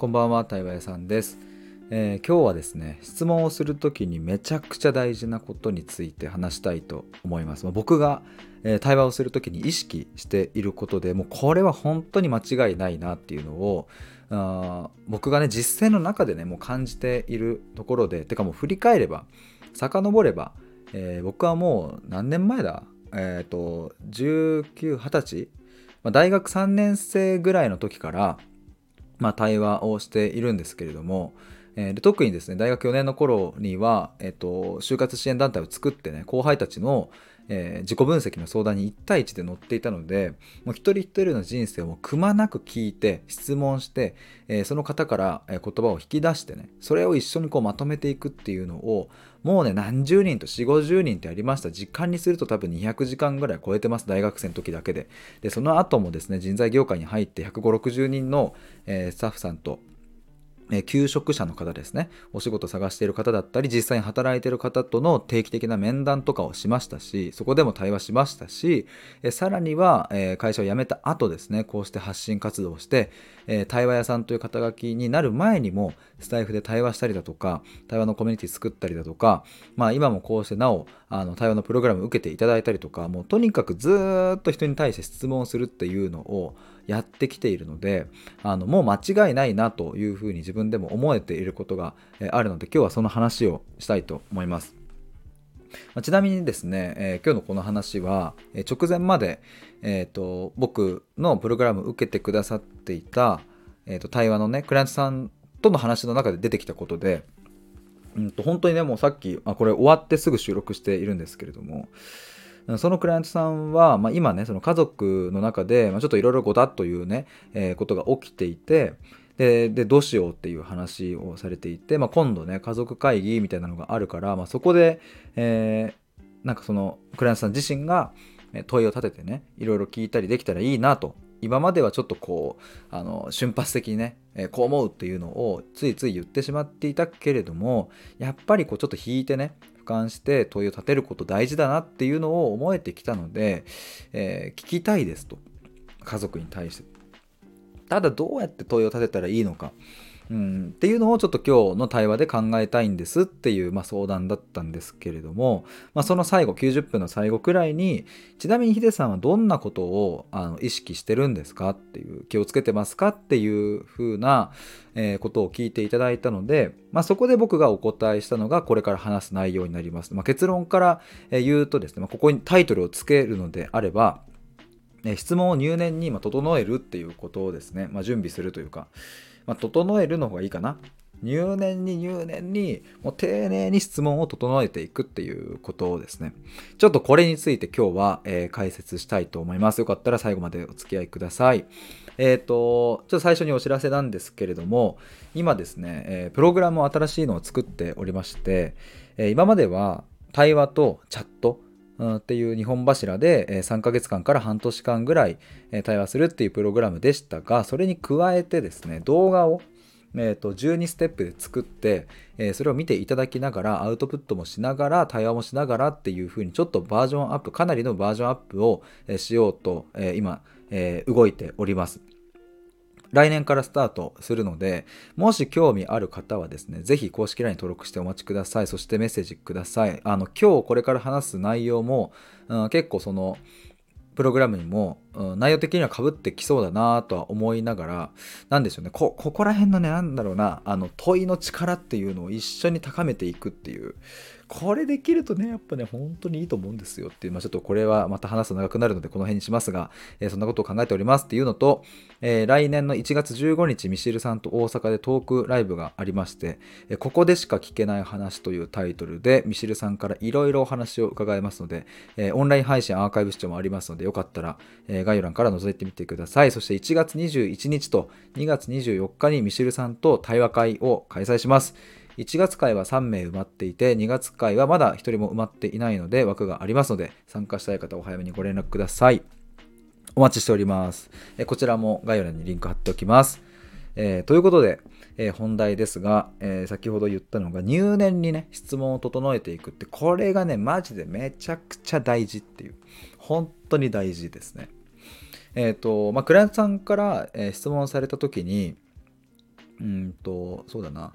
こんばんは、対話屋さんです、えー今日はですね、質問をするときにめちゃくちゃ大事なことについて話したいと思います。まあ僕が、えー対話をするときに意識していることでもうこれは本当に間違いないなっていうのをあ僕がね実践の中でねもう感じているところでてかもう振り返れば遡れば、えー僕はもう何年前だ？えっ、と1920歳、まあ、大学3年生ぐらいの時からまあ、対話をしているんですけれども、えーで特にですね大学4年の頃には、えっと就活支援団体を作ってね後輩たちの、えー自己分析の相談に1対1で乗っていたのでもう一人一人の人生をくまなく聞いて質問して、えーその方から、言葉を引き出してねそれを一緒にこうまとめていくっていうのをもうね何十人と4 5 0人ってやりました。時間にすると多分200時間ぐらい超えてます。大学生の時だけで。でその後もですね人材業界に入って15060人の、えースタッフさんとえ求職者の方ですね。お仕事探している方だったり実際に働いている方との定期的な面談とかをしましたしそこでも対話しましたし、えさらには、え会社を辞めた後ですねこうして発信活動をして、え対話屋さんという肩書きになる前にもスタイフで対話したりだとか対話のコミュニティ作ったりだとか、まあ、今もこうしてなおあの対話のプログラムを受けていただいたりとかもうとにかくずっと人に対して質問するっていうのをやってきているのであのもう間違いないなというふうに自分でも思えていることがえあるので今日はその話をしたいと思います。まちなみにですね、えー今日のこの話は、えー直前まで、えーと僕のプログラムを受けてくださっていた、えーと対話のねクライアントさんとの話の中で出てきたことで、うん、と本当にねもうさっきあこれ終わってすぐ収録しているんですけれどもそのクライアントさんは、まあ、今ねその家族の中で、まあ、ちょっといろいろごたっというね、えーことが起きていてでどうしようっていう話をされていて、まあ、今度ね家族会議みたいなのがあるから、まあ、そこで、えーなんかそのクライアントさん自身が問いを立ててねいろいろ聞いたりできたらいいなと今まではちょっとこうあの瞬発的にね、えーこう思うっていうのをついつい言ってしまっていたけれどもやっぱりこうちょっと引いてね俯瞰して問いを立てること大事だなっていうのを思えてきたので、えー聞きたいですと。家族に対して。ただどうやって問いを立てたらいいのか、っていうのをちょっと今日の対話で考えたいんですっていう、まあ、相談だったんですけれども、まあ、その最後90分の最後くらいにちなみにヒデさんはどんなことをあの意識してるんですか？っていう気をつけてますか？っていう風な、えーことを聞いていただいたので、まあ、そこで僕がお答えしたのがこれから話す内容になります、まあ、結論から言うとですね、まあ、ここにタイトルをつけるのであれば質問を入念に整えるっていうことをですね、まあ、準備するというか、まあ、整えるの方がいいかな。入念に入念にもう丁寧に質問を整えていくっていうことをですね。ちょっとこれについて今日は、えー解説したいと思います。よかったら最後までお付き合いください。えっ、とちょっと最初にお知らせなんですけれども今ですね、えープログラムを新しいのを作っておりまして、え今までは対話とチャットっていう2本柱で3ヶ月間から半年間ぐらい対話するっていうプログラムでしたがそれに加えてですね動画をえーと12ステップで作って、えそれを見ていただきながらアウトプットもしながら対話もしながらっていう風にちょっとバージョンアップかなりのバージョンアップをしようと、え今、え動いております。来年からスタートするのでもし興味ある方はですねぜひ公式 LINE 登録してお待ちください。そしてメッセージください。あの今日これから話す内容も、うん結構そのプログラムにも、うん内容的にはかぶってきそうだなとは思いながらなんでしょうね。こここら辺のねなんだろうなあの問いの力っていうのを一緒に高めていくっていうこれできるとねやっぱね本当にいいと思うんですよっていう、まあ、ちょっとこれはまた話すと長くなるのでこの辺にしますが、えーそんなことを考えておりますっていうのと、えー来年の1月15日ミシルさんと大阪でトークライブがありまして、えーここでしか聞けない話というタイトルでミシルさんからいろいろお話を伺えますので、えオンライン配信アーカイブ視聴もありますのでよかったら、え概要欄から覗いてみてください。そして1月21日と2月24日にミシルさんと対話会を開催します。1月会は3名埋まっていて2月会はまだ1人も埋まっていないので枠がありますので参加したい方お早めにご連絡ください。お待ちしております。えこちらも概要欄にリンク貼っておきます。えーということで、えー本題ですが、えー先ほど言ったのが入念にね質問を整えていくってこれがねマジでめちゃくちゃ大事っていう本当に大事ですね。えっ、とまあクライアントさんから、え質問された時にうんとそうだな。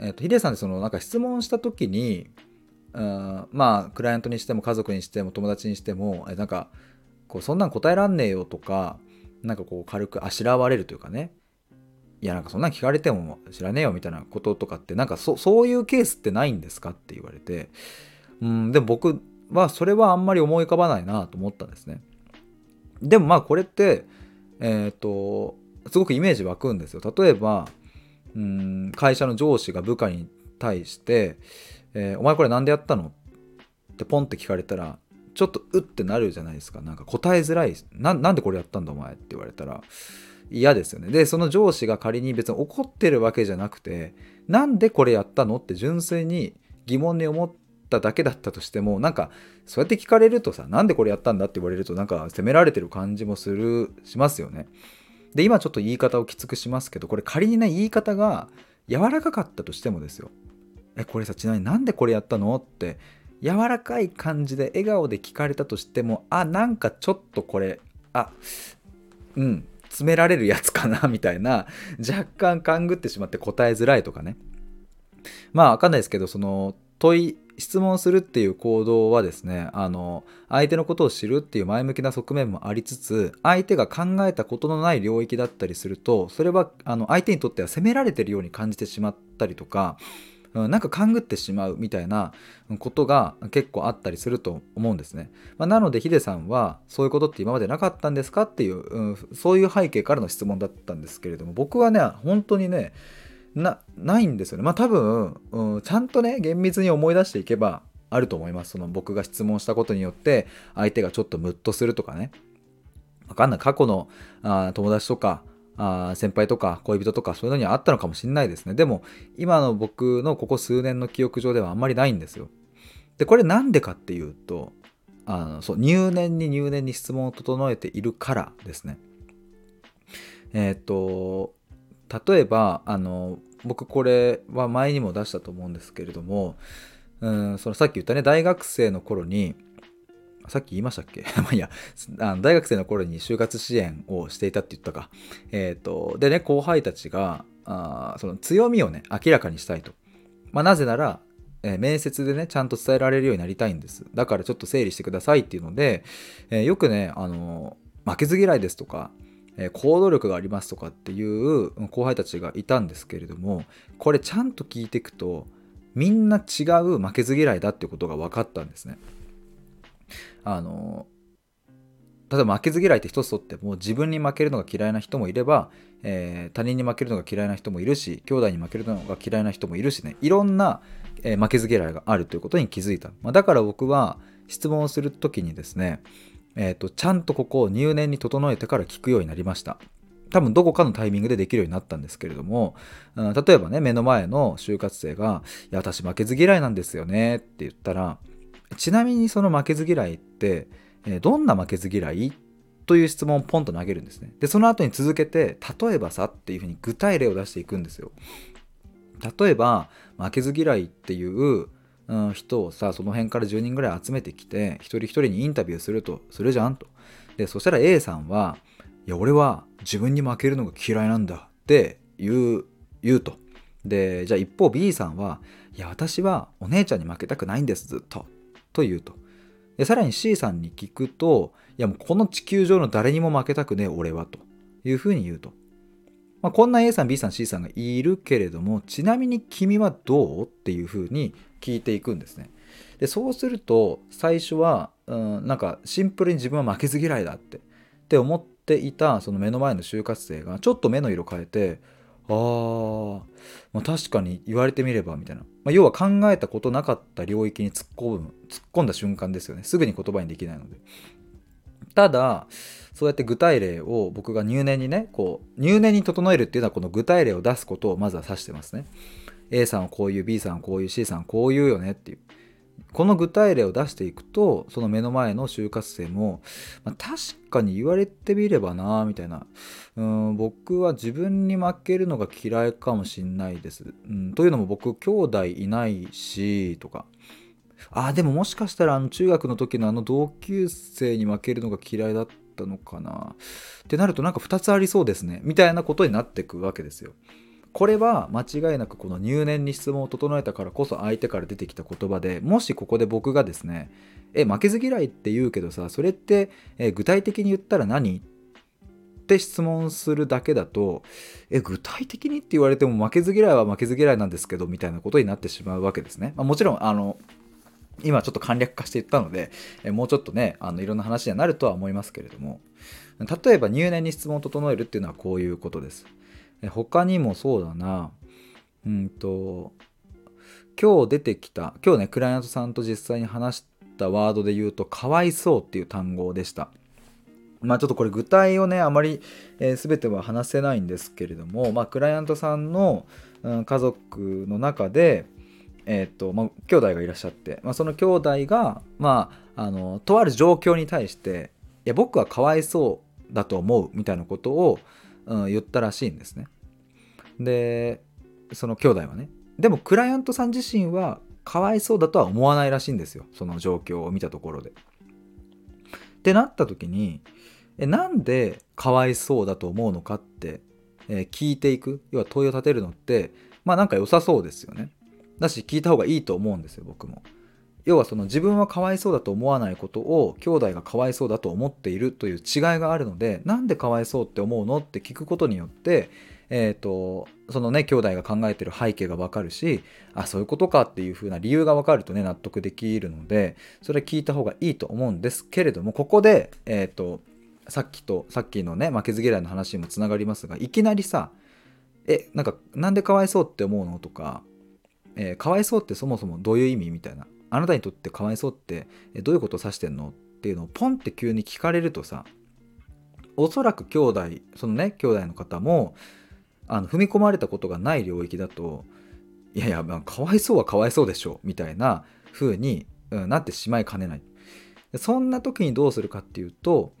えっ、とヒデさんってそのなんか質問した時にうんまあクライアントにしても家族にしても友達にしてもえなんかこうそんなん答えらんねえよとかなんかこう軽くあしらわれるというかね。いやなんかそんなん聞かれても知らねえよみたいなこととかってなんかそそういうケースってないんですかって言われて。うんでも僕はそれはあんまり思い浮かばないなと思ったんですね。でもまあこれってえっ、ー、とすごくイメージ湧くんですよ。例えばうん会社の上司が部下に対して「えー、お前これ何でやったの?」ってポンって聞かれたらちょっとうってなるじゃないですか。なんか答えづらい。なんでこれやったんだお前って言われたら嫌ですよね。でその上司が仮に別に怒ってるわけじゃなくてなんでこれやったのって純粋に疑問に思っただけだったとしてもなんかそうやって聞かれるとさなんでこれやったんだって言われるとなんか責められてる感じもするしますよね。で今ちょっと言い方をきつくしますけどこれ仮にね言い方が柔らかかったとしてもですよ。えこれさちなみになんでこれやったのって柔らかい感じで笑顔で聞かれたとしてもあなんかちょっとこれあうん詰められるやつかな みたいな若干勘ぐってしまって答えづらいとかね。まあわかんないですけどその問い質問するっていう行動はですねあの相手のことを知るっていう前向きな側面もありつつ相手が考えたことのない領域だったりするとそれはあの相手にとっては責められてるように感じてしまったりとかなんか勘ぐってしまうみたいなことが結構あったりすると思うんですね。まあ、なのでヒデさんはそういうことって今までなかったんですかっていう、そういう背景からの質問だったんですけれども僕はね本当にねなないんですよね。まあ多分、うん、ちゃんとね厳密に思い出していけばあると思います。その僕が質問したことによって相手がちょっとムッとするとかね。わかんない過去のあ友達とかあ先輩とか恋人とかそういうのにはあったのかもしれないですね。でも今の僕のここ数年の記憶上ではあんまりないんですよ。でこれなんでかっていうとあのそう入念に入念に質問を整えているからですね。えっ、と例えばあの僕これは前にも出したと思うんですけれどもうんそのさっき言ったね大学生の頃にさっき言いましたっけ？まあいいやあの大学生の頃に就活支援をしていたって言ったか。えっ、ー、とでね後輩たちがあその強みをね明らかにしたいと。まあ、なぜなら、えー、面接でねちゃんと伝えられるようになりたいんです。だからちょっと整理してくださいっていうので、えー、よくねあの負けず嫌いですとかえ行動力がありますとかっていう後輩たちがいたんですけれどもこれちゃんと聞いていくとみんな違う負けず嫌いだってことが分かったんですね。あの例えば負けず嫌いって一つとっても自分に負けるのが嫌いな人もいれば、えー、他人に負けるのが嫌いな人もいるし兄弟に負けるのが嫌いな人もいるしねいろんな、えー、負けず嫌いがあるということに気づいた、まあ、だから僕は質問をする時にですねえーと、ちゃんとここを入念に整えてから聞くようになりました。多分どこかのタイミングでできるようになったんですけれども、うん、例えばね目の前の就活生が「いや私負けず嫌いなんですよね」って言ったらちなみにその負けず嫌いって、えー、どんな負けず嫌いという質問をポンと投げるんですね。でその後に続けて例えばさっていうふうに具体例を出していくんですよ。例えば負けず嫌いっていううん、人をさその辺から10人ぐらい集めてきて一人一人にインタビューするとするじゃんと。でそしたら A さんはいや俺は自分に負けるのが嫌いなんだって言う言うと。でじゃあ一方 B さんはいや私はお姉ちゃんに負けたくないんですずっと。と言うと。でさらに C さんに聞くといやもうこの地球上の誰にも負けたくねえ俺はというふうに言うと。まあ、こんな A さん B さん C さんがいるけれどもちなみに君はどうっていうふうに聞いていくんですね。でそうすると最初は、うん、なんかシンプルに自分は負けず嫌いだってって思っていたその目の前の就活生がちょっと目の色変えてあー、まあ確かに言われてみればみたいな、まあ、要は考えたことなかった領域に突っ込む突っ込んだ瞬間ですよね。すぐに言葉にできないので。ただそうやって具体例を僕が入念にねこう入念に整えるっていうのはこの具体例を出すことをまずは指してますね。A さんはこういう B さんはこういう C さんはこういうよねっていう。この具体例を出していくとその目の前の就活生も、まあ、確かに言われてみればなみたいな。うん僕は自分に負けるのが嫌いかもしんないです、うん、というのも僕兄弟いないしとか。あでももしかしたらあの中学の時のあの同級生に負けるのが嫌いだったのかな。ってなるとなんか2つありそうですね。みたいなことになってくわけですよ。これは間違いなくこの入念に質問を整えたからこそ相手から出てきた言葉でもしここで僕がですねえ負けず嫌いって言うけどさそれってえ具体的に言ったら何？って質問するだけだとえ具体的にって言われても負けず嫌いは負けず嫌いなんですけどみたいなことになってしまうわけですね、まあ、もちろんあの今ちょっと簡略化していったのでえもうちょっとねあのいろんな話にはなるとは思いますけれども例えば入念に質問を整えるっていうのはこういうことです。他にもそうだな。うんと今日出てきた今日ねクライアントさんと実際に話したワードで言うと「かわいそう」っていう単語でした。まあちょっとこれ具体をねあまり、えー、全ては話せないんですけれどもまあクライアントさんの、うん、家族の中でえーとまあ、兄弟がいらっしゃって、まあ、その兄弟が、まあ、あのとある状況に対していや僕はかわいそうだと思うみたいなことを、うん、言ったらしいんですね。でその兄弟はねでもクライアントさん自身はかわいそうだとは思わないらしいんですよその状況を見たところで。ってなった時にえなんでかわいそうだと思うのかって、えー、聞いていく要は問いを立てるのってまあなんか良さそうですよね。だし聞いた方がいいと思うんですよ僕も。要はその自分はかわいそうだと思わないことを兄弟がかわいそうだと思っているという違いがあるのでなんでかわいそうって思うのって聞くことによってえーと、そのね兄弟が考えてる背景が分かるしあそういうことかっていう風な理由が分かるとね納得できるのでそれ聞いた方がいいと思うんですけれどもここで、えーと、さっきとさっきのね負けず嫌いの話にもつながりますがいきなりさえなんかなんでかわいそうって思うのとか、えー、かわいそうってそもそもどういう意味みたいな。あなたにとってかわいそうってどういうことを指してんのっていうのをポンって急に聞かれるとさおそらく兄弟そのね兄弟の方もあの踏み込まれたことがない領域だといやいや、まあ、かわいそうはかわいそうでしょみたいな風に、うん、なってしまいかねない。そんな時にどうするかっていうと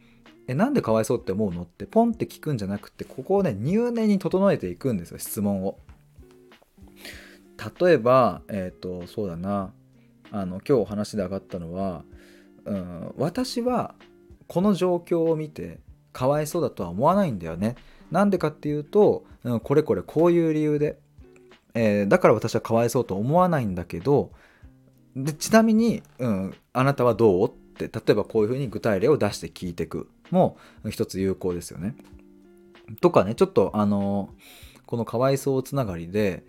えなんでかわいそうって思うのってポンって聞くんじゃなくてここをね入念に整えていくんですよ質問を。例えばえっ、ー、とそうだなあの今日お話で上がったのは、うん、私はこの状況を見てかわいそうだとは思わないんだよね。なんでかっていうと、うん、これこれこういう理由で、えー、だから私はかわいそうと思わないんだけどでちなみに、うん、あなたはどう？って例えばこういうふうに具体例を出して聞いていくも一つ有効ですよね。とかねちょっとあのこのかわいそうつながりで、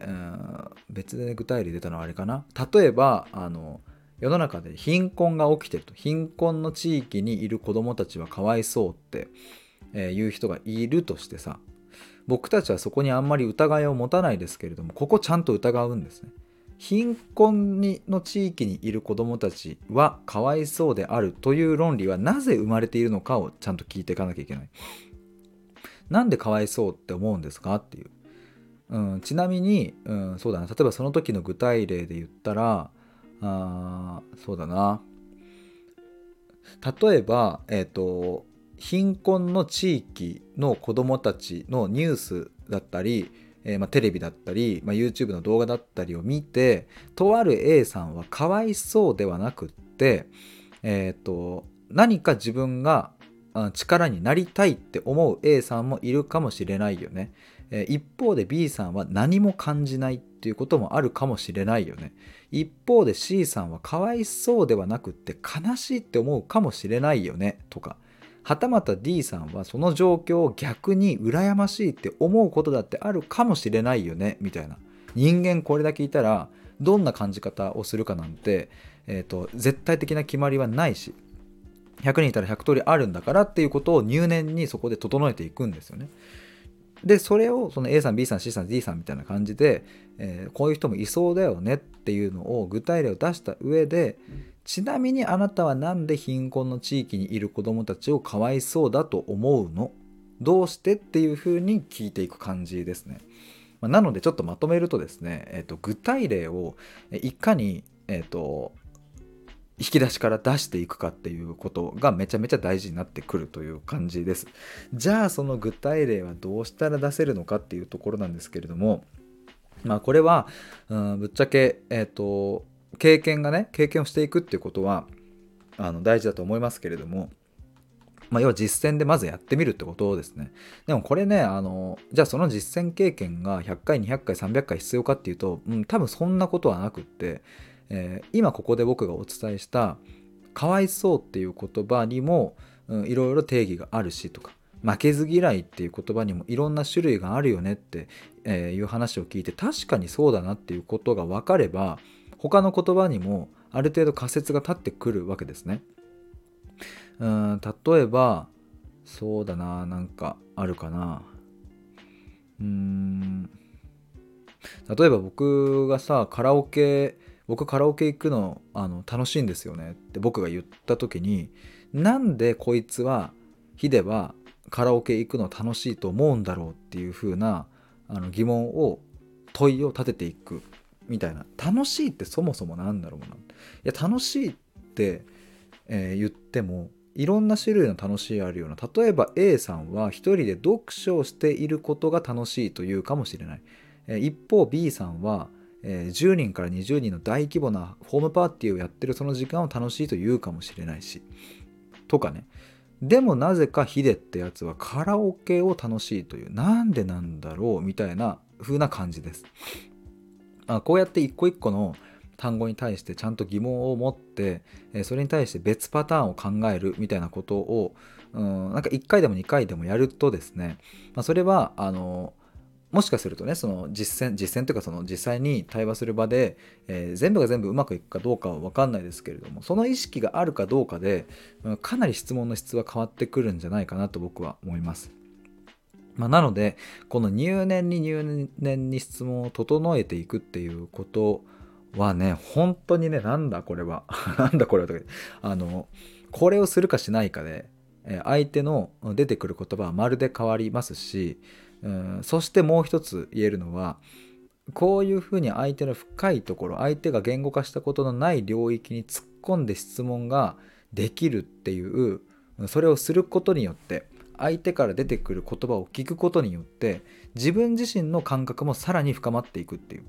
えー、別で具体例出たのはあれかな例えばあの世の中で貧困が起きてると貧困の地域にいる子どもたちはかわいそうってえー、いう人がいるとしてさ僕たちはそこにあんまり疑いを持たないですけれどもここちゃんと疑うんですね。貧困にの地域にいる子どもたちはかわいそうであるという論理はなぜ生まれているのかをちゃんと聞いていかなきゃいけない。なんでかわいそうって思うんですかっていう。うん、ちなみに、うん、そうだな例えばその時の具体例で言ったらあそうだな例えば、え、ー、と貧困の地域の子どもたちのニュースだったり、えー、まあ、テレビだったり、まあ、YouTube の動画だったりを見てとある A さんはかわいそうではなくって、えーと、何か自分が力になりたいって思う A さんもいるかもしれないよね。一方で B さんは何も感じないっていうこともあるかもしれないよね。一方で C さんはかわいそうではなくって悲しいって思うかもしれないよねとか。はたまた D さんはその状況を逆に羨ましいって思うことだってあるかもしれないよねみたいな人間これだけいたらどんな感じ方をするかなんて、えーと、絶対的な決まりはないし100人いたら100通りあるんだからっていうことを入念にそこで整えていくんですよね。でそれをその A さん B さん C さん D さんみたいな感じで、えー、こういう人もいそうだよねっていうのを具体例を出した上でちなみにあなたは何で貧困の地域にいる子どもたちをかわいそうだと思うの？どうしてっていうふうに聞いていく感じですね。ま、なのでちょっとまとめるとですね、えー、と具体例をいかに、えーと、引き出しから出していくかっていうことがめちゃめちゃ大事になってくるという感じです。じゃあその具体例はどうしたら出せるのかっていうところなんですけれどもまあこれは、うん、ぶっちゃけえっ、ー、と経験がね経験をしていくっていうことはあの大事だと思いますけれどもまあ、要は実践でまずやってみるってことですね。でもこれね、あの、じゃあその実践経験が100回、200回、300回必要かっていうと、うん、多分そんなことはなくって、えー、今ここで僕がお伝えした、かわいそうっていう言葉にも、うん、いろいろ定義があるしとか、負けず嫌いっていう言葉にもいろんな種類があるよねって、え、いう話を聞いて、確かにそうだなっていうことが分かれば、他の言葉にもある程度仮説が立ってくるわけですね。うん例えばそうだななんかあるかなうん例えば僕がさカラオケ僕カラオケ行くのあの楽しいんですよねって僕が言った時になんでこいつはヒデはカラオケ行くの楽しいと思うんだろうっていう風なあな疑問を問いを立てていくみたいな。楽しいってそもそもなんだろうな。いや楽しいって、えー、言ってもいろんな種類の楽しいあるような。例えば A さんは一人で読書をしていることが楽しいというかもしれない、え一方 B さんは、え10人から20人の大規模なホームパーティーをやってるその時間を楽しいというかもしれないしとかね。でもなぜかヒデってやつはカラオケを楽しいというなんでなんだろうみたいな風な感じです。あこうやって一個一個の単語に対してちゃんと疑問を持ってそれに対して別パターンを考えるみたいなことをうんなんか1回でも2回でもやるとですね、まあ、それはあのもしかするとねその実践実践というかその実際に対話する場で、えー、全部が全部うまくいくかどうかは分かんないですけれどもその意識があるかどうかでかなり質問の質は変わってくるんじゃないかなと僕は思います。まあ、なのでこの入念に入念に質問を整えていくっていうことはね、本当にね、なんだこれは。なんだこれはとか。あの、これをするかしないかで、相手の出てくる言葉はまるで変わりますし、うん、そしてもう一つ言えるのは、こういうふうに相手の深いところ、相手が言語化したことのない領域に突っ込んで質問ができるっていう、それをすることによって、相手から出てくる言葉を聞くことによって自分自身の感覚もさらに深まっていくっていう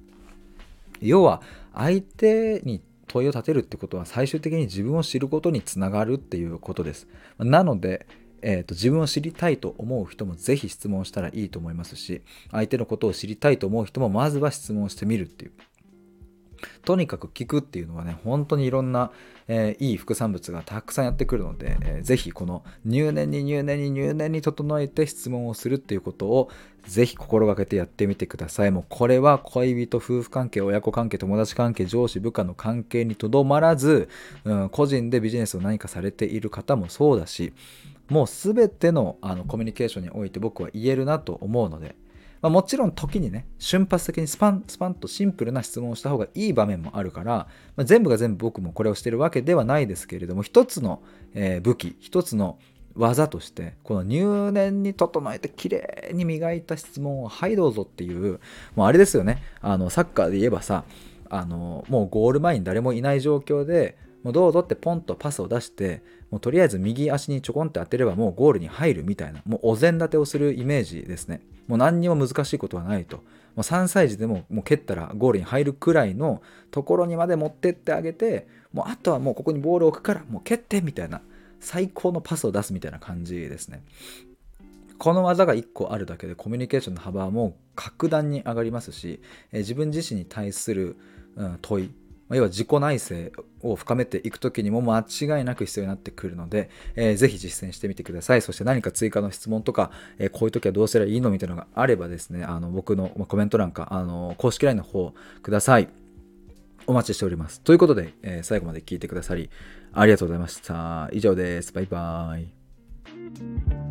要は相手に問いを立てるってことは最終的に自分を知ることにつながるっていうことです。なので、えーと、自分を知りたいと思う人もぜひ質問したらいいと思いますし相手のことを知りたいと思う人もまずは質問してみるっていう。とにかく聞くっていうのはね本当にいろんな、えー、いい副産物がたくさんやってくるので、えー、ぜひこの入念に入念に入念に整えて質問をするっていうことをぜひ心がけてやってみてください。もうこれは恋人夫婦関係親子関係友達関係上司部下の関係にとどまらず、うん、個人でビジネスを何かされている方もそうだしもう全てのあのコミュニケーションにおいて僕は言えるなと思うのでまあ、もちろん時にね瞬発的にスパンスパンとシンプルな質問をした方がいい場面もあるから、まあ、全部が全部僕もこれをしてるわけではないですけれども一つの、えー、武器一つの技としてこの入念に整えて綺麗に磨いた質問をはいどうぞっていうもうあれですよね。あのサッカーで言えばさあのもうゴール前に誰もいない状況でもうどうぞってポンとパスを出してもうとりあえず右足にちょこんって当てればもうゴールに入るみたいなもうお膳立てをするイメージですね。もう何にも難しいことはないと。もう3歳児でももう蹴ったらゴールに入るくらいのところにまで持ってってあげてもうあとはもうここにボールを置くからもう蹴ってみたいな最高のパスを出すみたいな感じですね。この技が1個あるだけでコミュニケーションの幅はもう格段に上がりますし、え自分自身に対する、うん、問いま要は自己内省を深めていく時にも間違いなく必要になってくるので、えー、ぜひ実践してみてください。そして何か追加の質問とか、えー、こういう時はどうすればいいのみたいなのがあればですね、あの僕のコメント欄か、あの公式 LINE の方ください。お待ちしております。ということで、えー、最後まで聞いてくださりありがとうございました。以上です。バイバーイ。